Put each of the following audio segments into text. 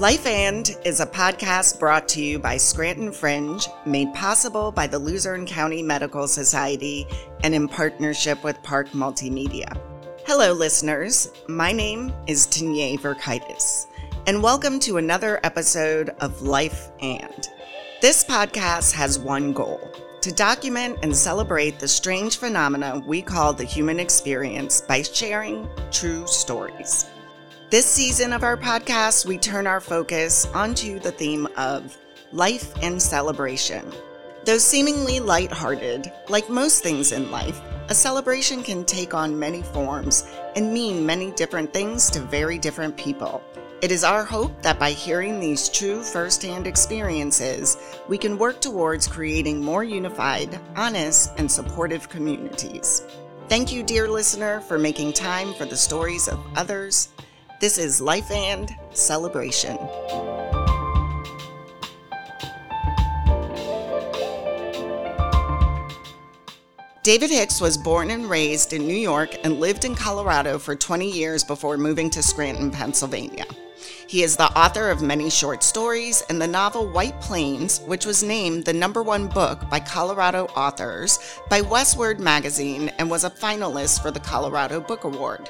Life and is a podcast brought to you by Scranton Fringe, made possible by the Luzerne County Medical Society and in partnership with Park Multimedia. Hello, listeners. My name is Tanya Verkaitis, and welcome to another episode of Life and. This podcast has one goal to document and celebrate the strange phenomena we call the human experience by sharing true stories. This season of our podcast, we turn our focus onto the theme of life and celebration. Though seemingly lighthearted, like most things in life, a celebration can take on many forms and mean many different things to very different people. It is our hope that by hearing these true firsthand experiences, we can work towards creating more unified, honest, and supportive communities. Thank you, dear listener, for making time for the stories of others this is Life and Celebration. David Hicks was born and raised in New York and lived in Colorado for 20 years before moving to Scranton, Pennsylvania. He is the author of many short stories and the novel White Plains, which was named the number one book by Colorado authors by Westword Magazine and was a finalist for the Colorado Book Award.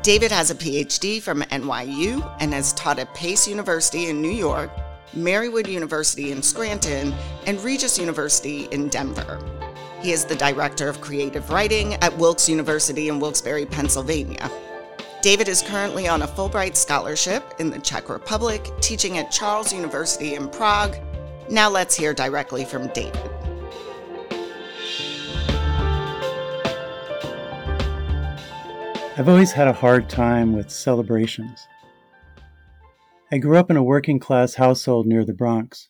David has a PhD from NYU and has taught at Pace University in New York, Marywood University in Scranton, and Regis University in Denver. He is the director of creative writing at Wilkes University in Wilkes-Barre, Pennsylvania. David is currently on a Fulbright scholarship in the Czech Republic, teaching at Charles University in Prague. Now let's hear directly from David. I've always had a hard time with celebrations. I grew up in a working class household near the Bronx.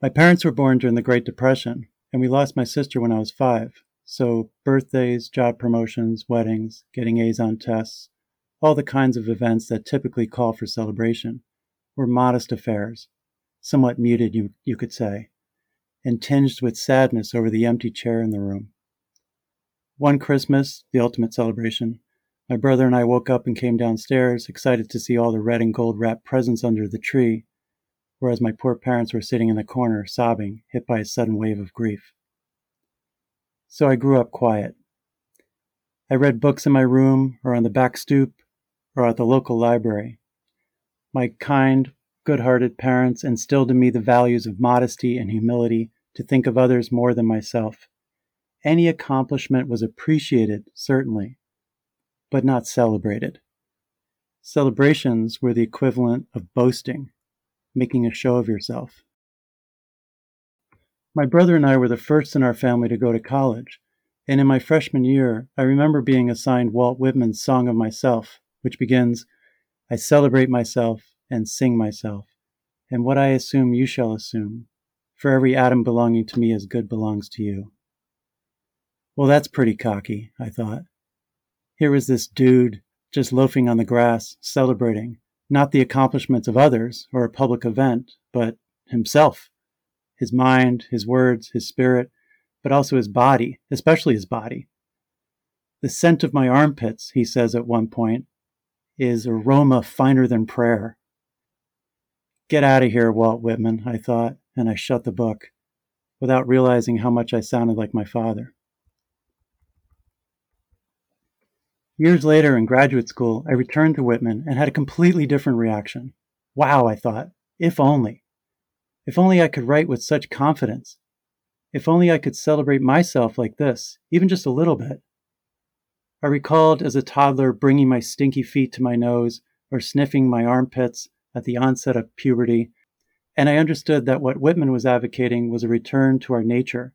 My parents were born during the Great Depression, and we lost my sister when I was five. So, birthdays, job promotions, weddings, getting A's on tests, all the kinds of events that typically call for celebration, were modest affairs, somewhat muted, you, you could say, and tinged with sadness over the empty chair in the room. One Christmas, the ultimate celebration, my brother and I woke up and came downstairs, excited to see all the red and gold wrapped presents under the tree, whereas my poor parents were sitting in the corner, sobbing, hit by a sudden wave of grief. So I grew up quiet. I read books in my room, or on the back stoop, or at the local library. My kind, good hearted parents instilled in me the values of modesty and humility to think of others more than myself. Any accomplishment was appreciated, certainly, but not celebrated. Celebrations were the equivalent of boasting, making a show of yourself. My brother and I were the first in our family to go to college, and in my freshman year, I remember being assigned Walt Whitman's Song of Myself, which begins, I celebrate myself and sing myself, and what I assume you shall assume, for every atom belonging to me as good belongs to you. Well, that's pretty cocky, I thought. Here was this dude just loafing on the grass, celebrating not the accomplishments of others or a public event, but himself, his mind, his words, his spirit, but also his body, especially his body. The scent of my armpits, he says at one point, is aroma finer than prayer. Get out of here, Walt Whitman, I thought, and I shut the book, without realizing how much I sounded like my father. Years later in graduate school, I returned to Whitman and had a completely different reaction. Wow, I thought, if only. If only I could write with such confidence. If only I could celebrate myself like this, even just a little bit. I recalled as a toddler bringing my stinky feet to my nose or sniffing my armpits at the onset of puberty, and I understood that what Whitman was advocating was a return to our nature,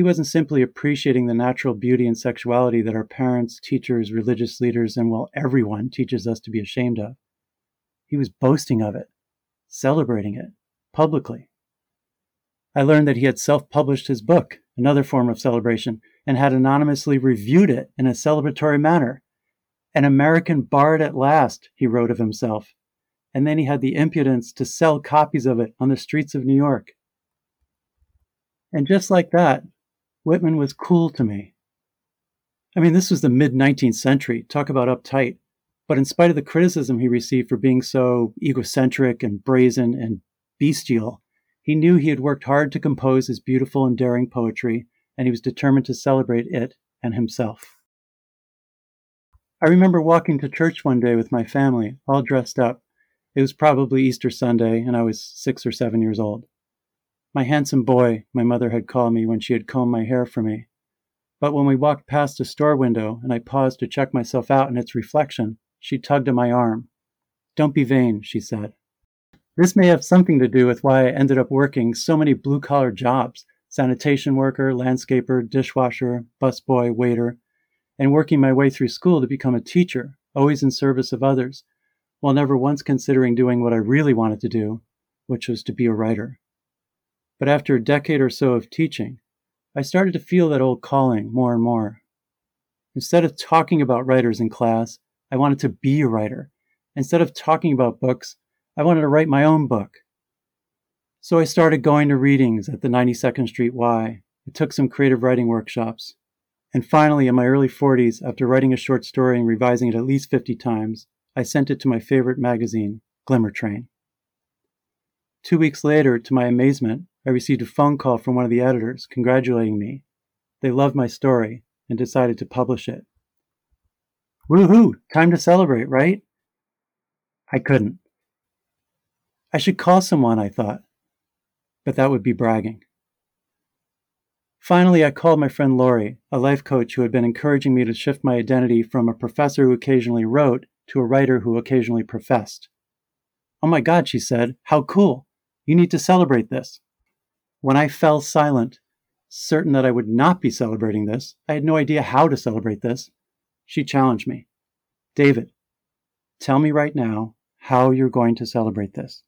he wasn't simply appreciating the natural beauty and sexuality that our parents, teachers, religious leaders, and well, everyone teaches us to be ashamed of. He was boasting of it, celebrating it publicly. I learned that he had self published his book, another form of celebration, and had anonymously reviewed it in a celebratory manner. An American bard at last, he wrote of himself. and then he had the impudence to sell copies of it on the streets of New York. And just like that, Whitman was cool to me. I mean, this was the mid 19th century. Talk about uptight. But in spite of the criticism he received for being so egocentric and brazen and bestial, he knew he had worked hard to compose his beautiful and daring poetry, and he was determined to celebrate it and himself. I remember walking to church one day with my family, all dressed up. It was probably Easter Sunday, and I was six or seven years old. My handsome boy, my mother had called me when she had combed my hair for me. But when we walked past a store window and I paused to check myself out in its reflection, she tugged at my arm. Don't be vain, she said. This may have something to do with why I ended up working so many blue collar jobs sanitation worker, landscaper, dishwasher, busboy, waiter, and working my way through school to become a teacher, always in service of others, while never once considering doing what I really wanted to do, which was to be a writer. But after a decade or so of teaching, I started to feel that old calling more and more. Instead of talking about writers in class, I wanted to be a writer. Instead of talking about books, I wanted to write my own book. So I started going to readings at the 92nd Street Y. I took some creative writing workshops. And finally, in my early 40s, after writing a short story and revising it at least 50 times, I sent it to my favorite magazine, Glimmer Train. Two weeks later, to my amazement, I received a phone call from one of the editors congratulating me. They loved my story and decided to publish it. Woohoo! Time to celebrate, right? I couldn't. I should call someone, I thought, but that would be bragging. Finally, I called my friend Lori, a life coach who had been encouraging me to shift my identity from a professor who occasionally wrote to a writer who occasionally professed. Oh my God, she said, how cool! You need to celebrate this. When I fell silent, certain that I would not be celebrating this, I had no idea how to celebrate this. She challenged me David, tell me right now how you're going to celebrate this.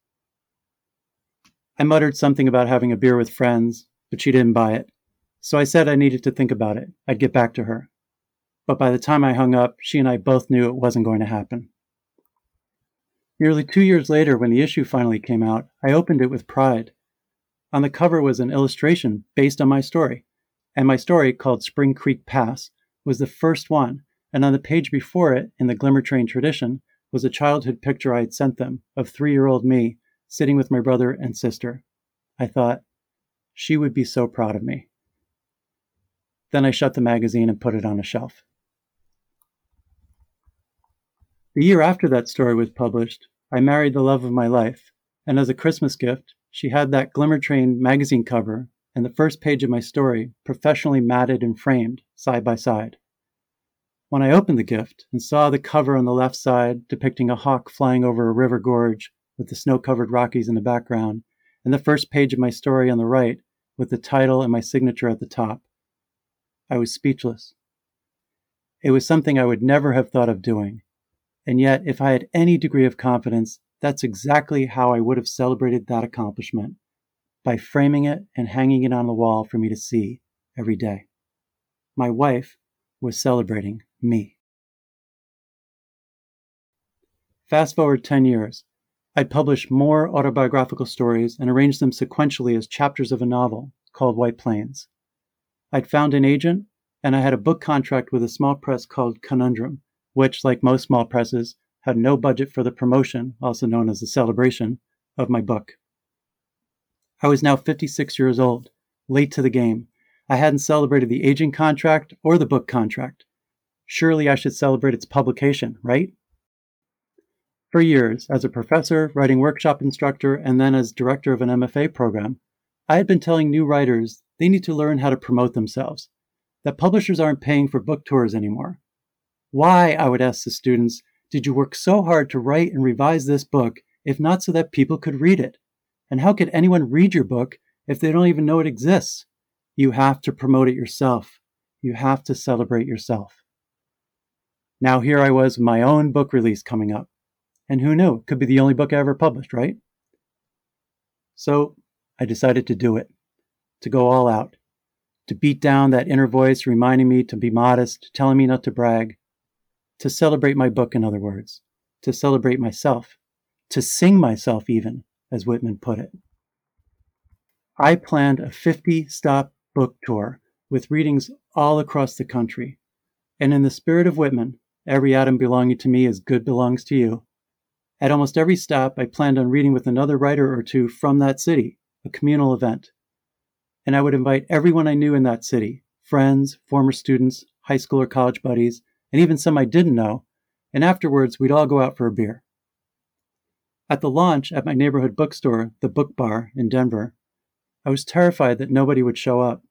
I muttered something about having a beer with friends, but she didn't buy it. So I said I needed to think about it. I'd get back to her. But by the time I hung up, she and I both knew it wasn't going to happen. Nearly two years later, when the issue finally came out, I opened it with pride. On the cover was an illustration based on my story, and my story, called Spring Creek Pass, was the first one and on the page before it, in the Glimmer Train tradition, was a childhood picture I had sent them of three year old me sitting with my brother and sister. I thought, she would be so proud of me. Then I shut the magazine and put it on a shelf. The year after that story was published, I married the love of my life, and as a Christmas gift, she had that Glimmer Train magazine cover and the first page of my story professionally matted and framed side by side. When I opened the gift and saw the cover on the left side depicting a hawk flying over a river gorge with the snow covered Rockies in the background, and the first page of my story on the right with the title and my signature at the top, I was speechless. It was something I would never have thought of doing. And yet, if I had any degree of confidence, that's exactly how I would have celebrated that accomplishment by framing it and hanging it on the wall for me to see every day. My wife was celebrating me. Fast forward 10 years. I'd publish more autobiographical stories and arrange them sequentially as chapters of a novel called White Plains. I'd found an agent, and I had a book contract with a small press called Conundrum, which, like most small presses, had no budget for the promotion, also known as the celebration, of my book. I was now 56 years old, late to the game. I hadn't celebrated the agent contract or the book contract. Surely I should celebrate its publication, right? For years, as a professor, writing workshop instructor, and then as director of an MFA program, I had been telling new writers they need to learn how to promote themselves, that publishers aren't paying for book tours anymore. Why, I would ask the students, did you work so hard to write and revise this book if not so that people could read it? And how could anyone read your book if they don't even know it exists? You have to promote it yourself. You have to celebrate yourself. Now here I was my own book release coming up. And who knew? It could be the only book I ever published, right? So I decided to do it, to go all out, to beat down that inner voice reminding me to be modest, telling me not to brag, to celebrate my book, in other words, to celebrate myself, to sing myself, even, as Whitman put it. I planned a 50 stop book tour with readings all across the country. And in the spirit of Whitman, every atom belonging to me as good belongs to you. At almost every stop, I planned on reading with another writer or two from that city, a communal event. And I would invite everyone I knew in that city friends, former students, high school or college buddies, and even some I didn't know. And afterwards, we'd all go out for a beer. At the launch at my neighborhood bookstore, the Book Bar in Denver, I was terrified that nobody would show up.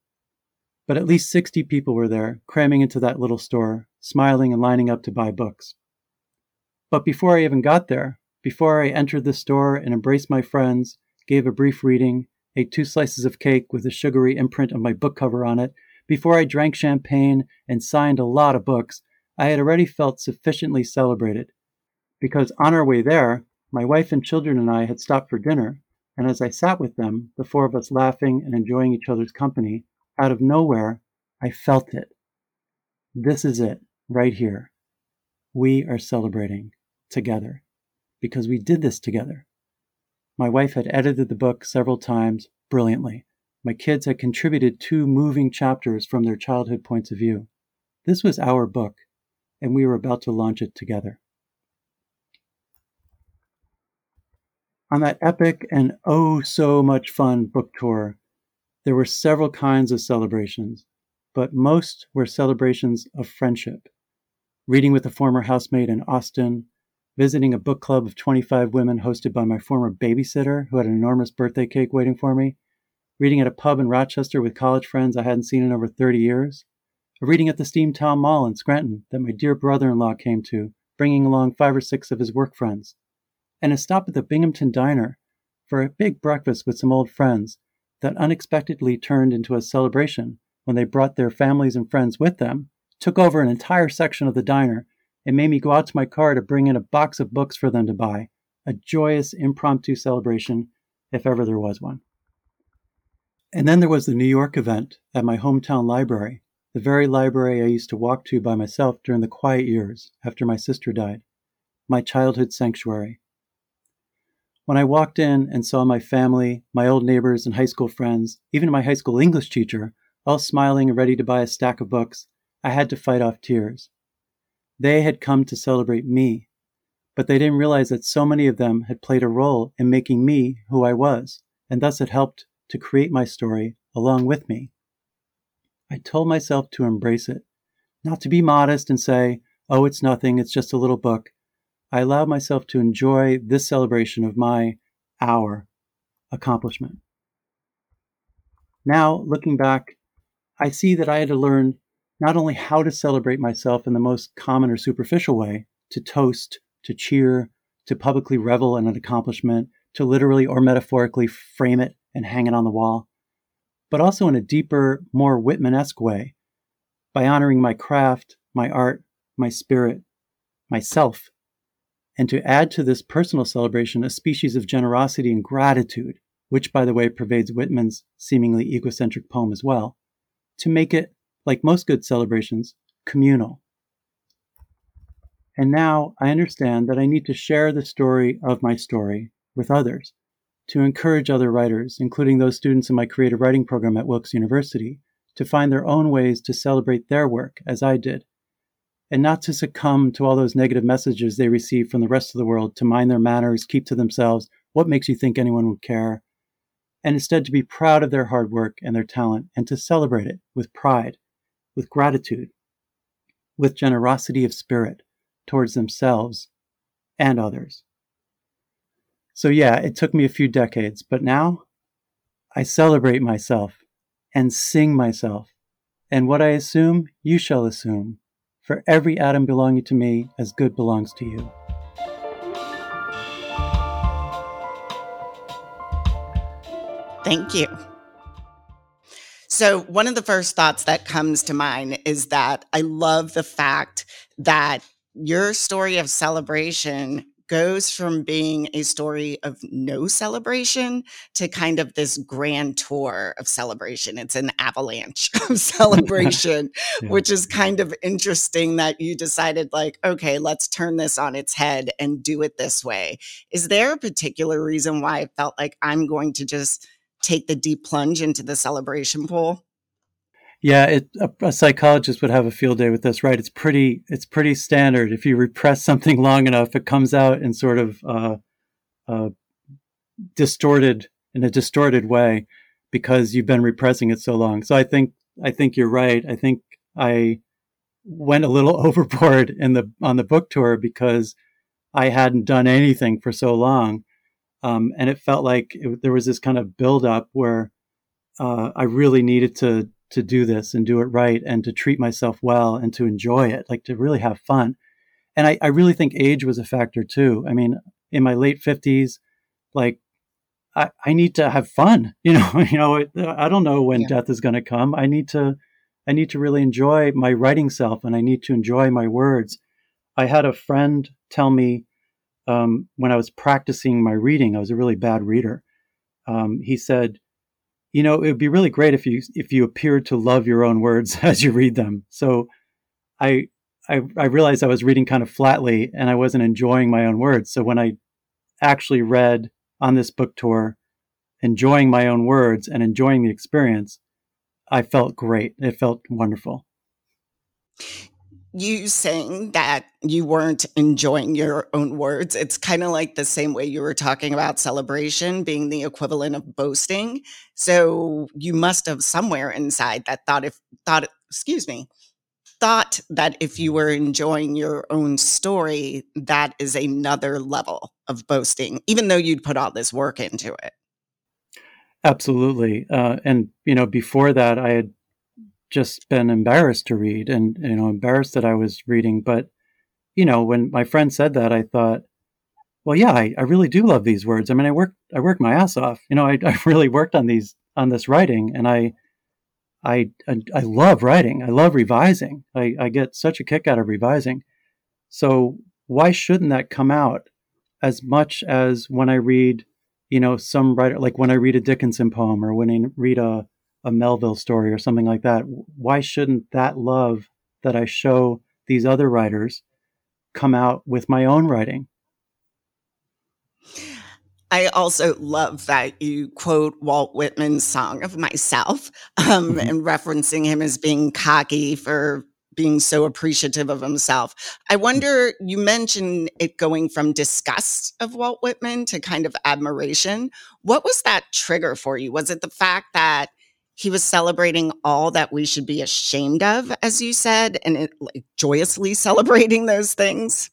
But at least 60 people were there, cramming into that little store, smiling and lining up to buy books. But before I even got there, before I entered the store and embraced my friends, gave a brief reading, ate two slices of cake with a sugary imprint of my book cover on it, before I drank champagne and signed a lot of books, I had already felt sufficiently celebrated. Because on our way there, my wife and children and I had stopped for dinner, and as I sat with them, the four of us laughing and enjoying each other's company, out of nowhere, I felt it. This is it, right here. We are celebrating together because we did this together. My wife had edited the book several times brilliantly. My kids had contributed two moving chapters from their childhood points of view. This was our book, and we were about to launch it together. On that epic and oh so much fun book tour, there were several kinds of celebrations, but most were celebrations of friendship. Reading with a former housemate in Austin, visiting a book club of 25 women hosted by my former babysitter who had an enormous birthday cake waiting for me, reading at a pub in Rochester with college friends I hadn't seen in over 30 years, a reading at the Steamtown Mall in Scranton that my dear brother in law came to, bringing along five or six of his work friends and a stop at the Binghamton Diner for a big breakfast with some old friends that unexpectedly turned into a celebration when they brought their families and friends with them, took over an entire section of the diner, and made me go out to my car to bring in a box of books for them to buy. A joyous, impromptu celebration, if ever there was one. And then there was the New York event at my hometown library, the very library I used to walk to by myself during the quiet years after my sister died, my childhood sanctuary, when I walked in and saw my family, my old neighbors and high school friends, even my high school English teacher, all smiling and ready to buy a stack of books, I had to fight off tears. They had come to celebrate me, but they didn't realize that so many of them had played a role in making me who I was, and thus had helped to create my story along with me. I told myself to embrace it, not to be modest and say, oh, it's nothing, it's just a little book, I allowed myself to enjoy this celebration of my, our accomplishment. Now, looking back, I see that I had to learn not only how to celebrate myself in the most common or superficial way, to toast, to cheer, to publicly revel in an accomplishment, to literally or metaphorically frame it and hang it on the wall, but also in a deeper, more Whitman-esque way, by honoring my craft, my art, my spirit, myself and to add to this personal celebration a species of generosity and gratitude, which, by the way, pervades Whitman's seemingly egocentric poem as well, to make it, like most good celebrations, communal. And now I understand that I need to share the story of my story with others, to encourage other writers, including those students in my creative writing program at Wilkes University, to find their own ways to celebrate their work as I did and not to succumb to all those negative messages they receive from the rest of the world to mind their manners, keep to themselves, what makes you think anyone would care, and instead to be proud of their hard work and their talent and to celebrate it with pride, with gratitude, with generosity of spirit towards themselves and others. So, yeah, it took me a few decades, but now I celebrate myself and sing myself. And what I assume, you shall assume for every atom belonging to me as good belongs to you. Thank you. So, one of the first thoughts that comes to mind is that I love the fact that your story of celebration goes from being a story of no celebration to kind of this grand tour of celebration. It's an avalanche of celebration, yeah. which is kind of interesting that you decided, like, okay, let's turn this on its head and do it this way. Is there a particular reason why I felt like I'm going to just take the deep plunge into the celebration pool? Yeah, it, a, a, psychologist would have a field day with this, right? It's pretty, it's pretty standard. If you repress something long enough, it comes out in sort of uh, uh, distorted, in a distorted way, because you've been repressing it so long. So I think, I think you're right. I think I went a little overboard in the on the book tour because I hadn't done anything for so long, um, and it felt like it, there was this kind of buildup where uh, I really needed to to do this and do it right and to treat myself well and to enjoy it, like to really have fun. And I, I really think age was a factor too. I mean, in my late fifties, like I, I need to have fun. You know, you know, I don't know when yeah. death is going to come. I need to, I need to really enjoy my writing self, and I need to enjoy my words. I had a friend tell me um, when I was practicing my reading, I was a really bad reader. Um, he said, you know, it would be really great if you if you appeared to love your own words as you read them. So I I, I realized I was reading kind of flatly and I wasn't enjoying my own words. So when I actually read on this book tour, enjoying my own words and enjoying the experience, I felt great. It felt wonderful you saying that you weren't enjoying your own words it's kind of like the same way you were talking about celebration being the equivalent of boasting. So you must have somewhere inside that thought if thought excuse me thought that if you were enjoying your own story that is another level of boasting even though you'd put all this work into it. Absolutely uh, and you know before that i had just been embarrassed to read and you know embarrassed that I was reading. But you know, when my friend said that, I thought, well, yeah, I, I really do love these words. I mean, I worked I worked my ass off. You know, I, I really worked on these on this writing, and I I I love writing. I love revising. I, I get such a kick out of revising. So why shouldn't that come out as much as when I read, you know, some writer like when I read a Dickinson poem or when I read a a Melville story or something like that. Why shouldn't that love that I show these other writers come out with my own writing? I also love that you quote Walt Whitman's Song of Myself um, mm-hmm. and referencing him as being cocky for being so appreciative of himself. I mm. wonder, you mentioned it going from disgust of Walt Whitman to kind of admiration. What was that trigger for you? Was it the fact that he was celebrating all that we should be ashamed of, as you said, and it, like, joyously celebrating those things?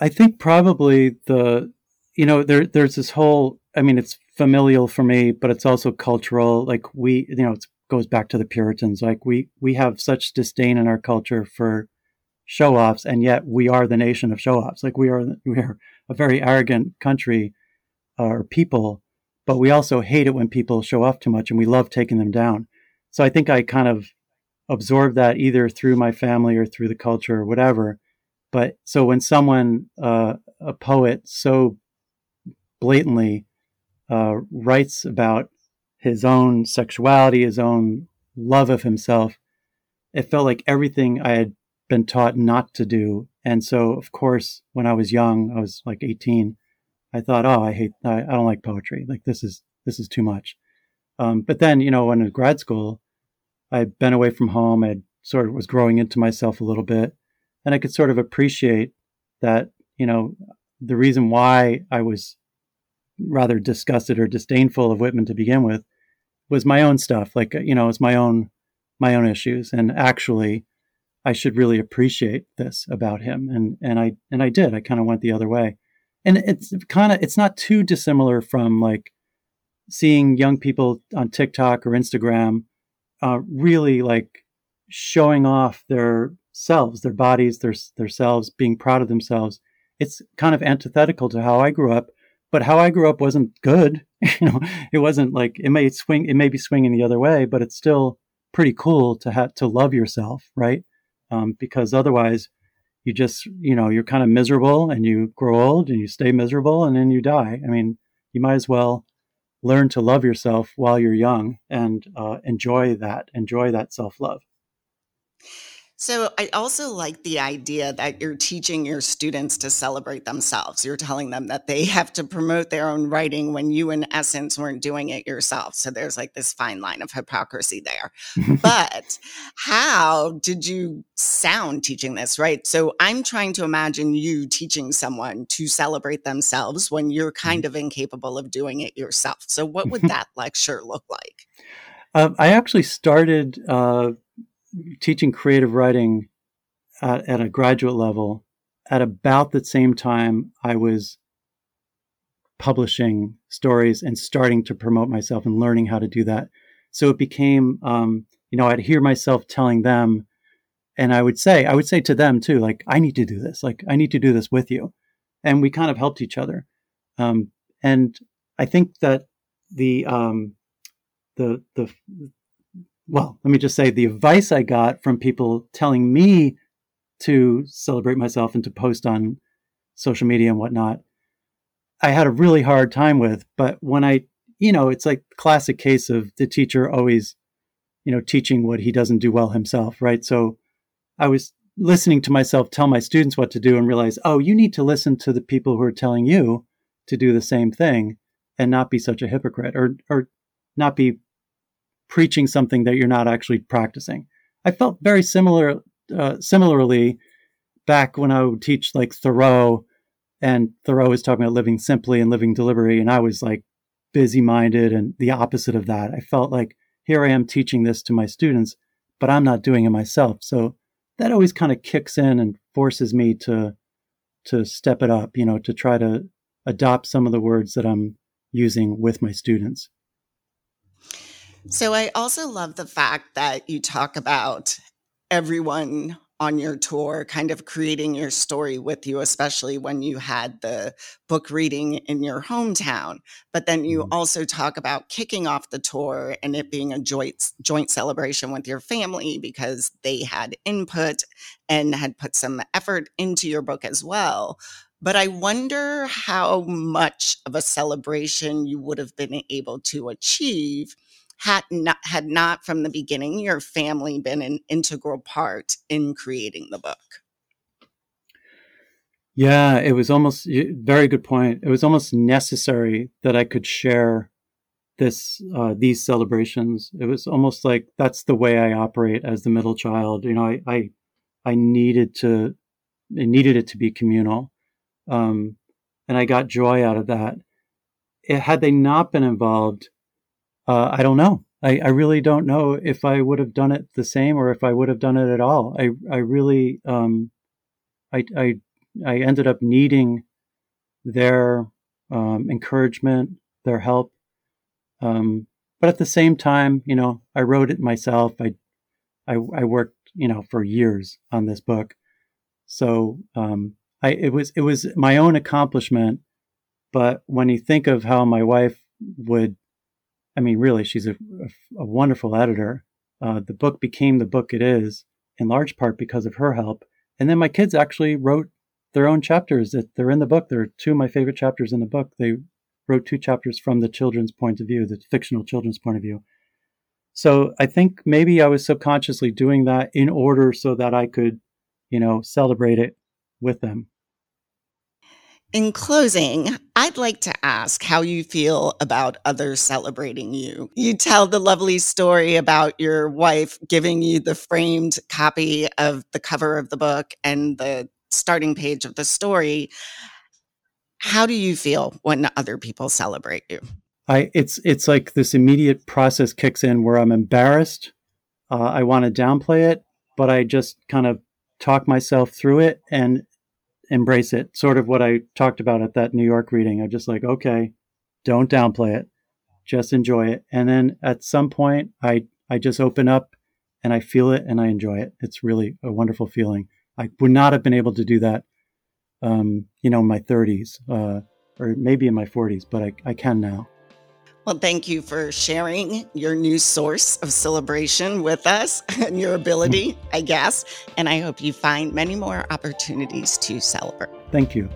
I think probably the, you know, there there's this whole. I mean, it's familial for me, but it's also cultural. Like we, you know, it goes back to the Puritans. Like we we have such disdain in our culture for show offs, and yet we are the nation of show offs. Like we are we are a very arrogant country uh, or people but we also hate it when people show off too much and we love taking them down. So I think I kind of absorbed that either through my family or through the culture or whatever. But so when someone, uh, a poet, so blatantly uh, writes about his own sexuality, his own love of himself, it felt like everything I had been taught not to do. And so, of course, when I was young, I was like 18, I thought, oh, I hate, I, I don't like poetry. Like this is this is too much. Um, but then, you know, when in grad school, I'd been away from home. I sort of was growing into myself a little bit, and I could sort of appreciate that. You know, the reason why I was rather disgusted or disdainful of Whitman to begin with was my own stuff. Like, you know, it's my own my own issues, and actually, I should really appreciate this about him. And and I and I did. I kind of went the other way and it's kind of it's not too dissimilar from like seeing young people on TikTok or Instagram uh, really like showing off their selves, their bodies, their their selves, being proud of themselves. It's kind of antithetical to how I grew up, but how I grew up wasn't good. you know, it wasn't like it may swing, it may be swinging the other way, but it's still pretty cool to have to love yourself, right? Um, because otherwise, you just, you know, you're kind of miserable and you grow old and you stay miserable and then you die. I mean, you might as well learn to love yourself while you're young and uh, enjoy that, enjoy that self love. So I also like the idea that you're teaching your students to celebrate themselves. You're telling them that they have to promote their own writing when you, in essence, weren't doing it yourself. So there's like this fine line of hypocrisy there. but how did you sound teaching this, right? So I'm trying to imagine you teaching someone to celebrate themselves when you're mm-hmm. kind of incapable of doing it yourself. So what would that lecture look like? Uh, I actually started. Uh teaching creative writing at, at a graduate level at about the same time I was publishing stories and starting to promote myself and learning how to do that. So it became, um, you know, I'd hear myself telling them, and I would say, I would say to them too, like, I need to do this. Like, I need to do this with you. And we kind of helped each other. Um, and I think that the, um, the, the, well, let me just say the advice I got from people telling me to celebrate myself and to post on social media and whatnot, I had a really hard time with. But when I, you know, it's like classic case of the teacher always, you know, teaching what he doesn't do well himself, right? So I was listening to myself tell my students what to do and realize, oh, you need to listen to the people who are telling you to do the same thing and not be such a hypocrite or or not be preaching something that you're not actually practicing. I felt very similar, uh, similarly back when I would teach like Thoreau, and Thoreau was talking about living simply and living deliberately, and I was like busy minded and the opposite of that. I felt like here I am teaching this to my students, but I'm not doing it myself. So that always kind of kicks in and forces me to to step it up, you know, to try to adopt some of the words that I'm using with my students. So I also love the fact that you talk about everyone on your tour kind of creating your story with you, especially when you had the book reading in your hometown. But then you mm-hmm. also talk about kicking off the tour and it being a joint joint celebration with your family because they had input and had put some effort into your book as well. But I wonder how much of a celebration you would have been able to achieve had not had not from the beginning your family been an integral part in creating the book? Yeah it was almost very good point. It was almost necessary that i could share this uh, these celebrations. It was almost like that's the way i operate as the middle child you know i i, I needed to I needed it to be communal um, and i got joy out of that. It, had they not been involved uh, I don't know. I, I, really don't know if I would have done it the same or if I would have done it at all. I I really um, I I I ended up needing their um, encouragement, their help. Um, but at the same time, you know, I wrote it myself. I I, I worked, you know, for years on this book, so um, I it was it was my own accomplishment. But when you think of how my wife would I mean, really, she's a, a, wonderful editor. Uh, the book became the book it is in large part because of her help. And then my kids actually wrote their own chapters that they're in the book. They're two of my favorite chapters in the book. They wrote two chapters from the children's point of view, the fictional children's point of view. So I think maybe I was subconsciously doing that in order so that I could, you know, celebrate it with them. In closing, I'd like to ask how you feel about others celebrating you. You tell the lovely story about your wife giving you the framed copy of the cover of the book and the starting page of the story. How do you feel when other people celebrate you? I it's it's like this immediate process kicks in where I'm embarrassed. Uh, I want to downplay it, but I just kind of talk myself through it and embrace it. Sort of what I talked about at that New York reading. I'm just like, okay, don't downplay it, just enjoy it. And then at some point, I I just open up and I feel it and I enjoy it. It's really a wonderful feeling. I would not have been able to do that, um, you know, in my 30s uh, or maybe in my 40s, but I, I can now. Well, thank you for sharing your new source of celebration with us and your ability, I guess. And I hope you find many more opportunities to celebrate. Thank you.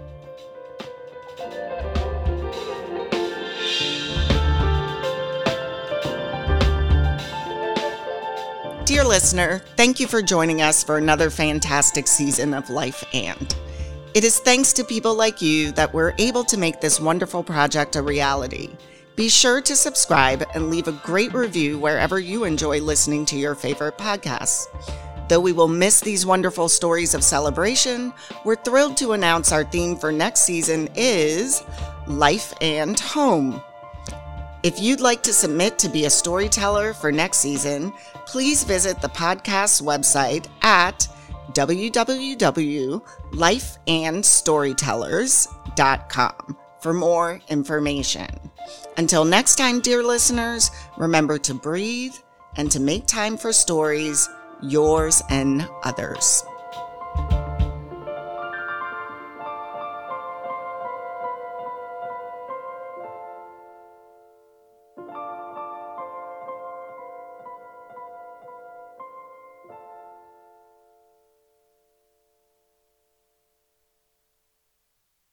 Dear listener, thank you for joining us for another fantastic season of Life and. It is thanks to people like you that we're able to make this wonderful project a reality. Be sure to subscribe and leave a great review wherever you enjoy listening to your favorite podcasts. Though we will miss these wonderful stories of celebration, we're thrilled to announce our theme for next season is Life and Home. If you'd like to submit to be a storyteller for next season, please visit the podcast's website at www.lifeandstorytellers.com for more information. Until next time, dear listeners, remember to breathe and to make time for stories, yours and others.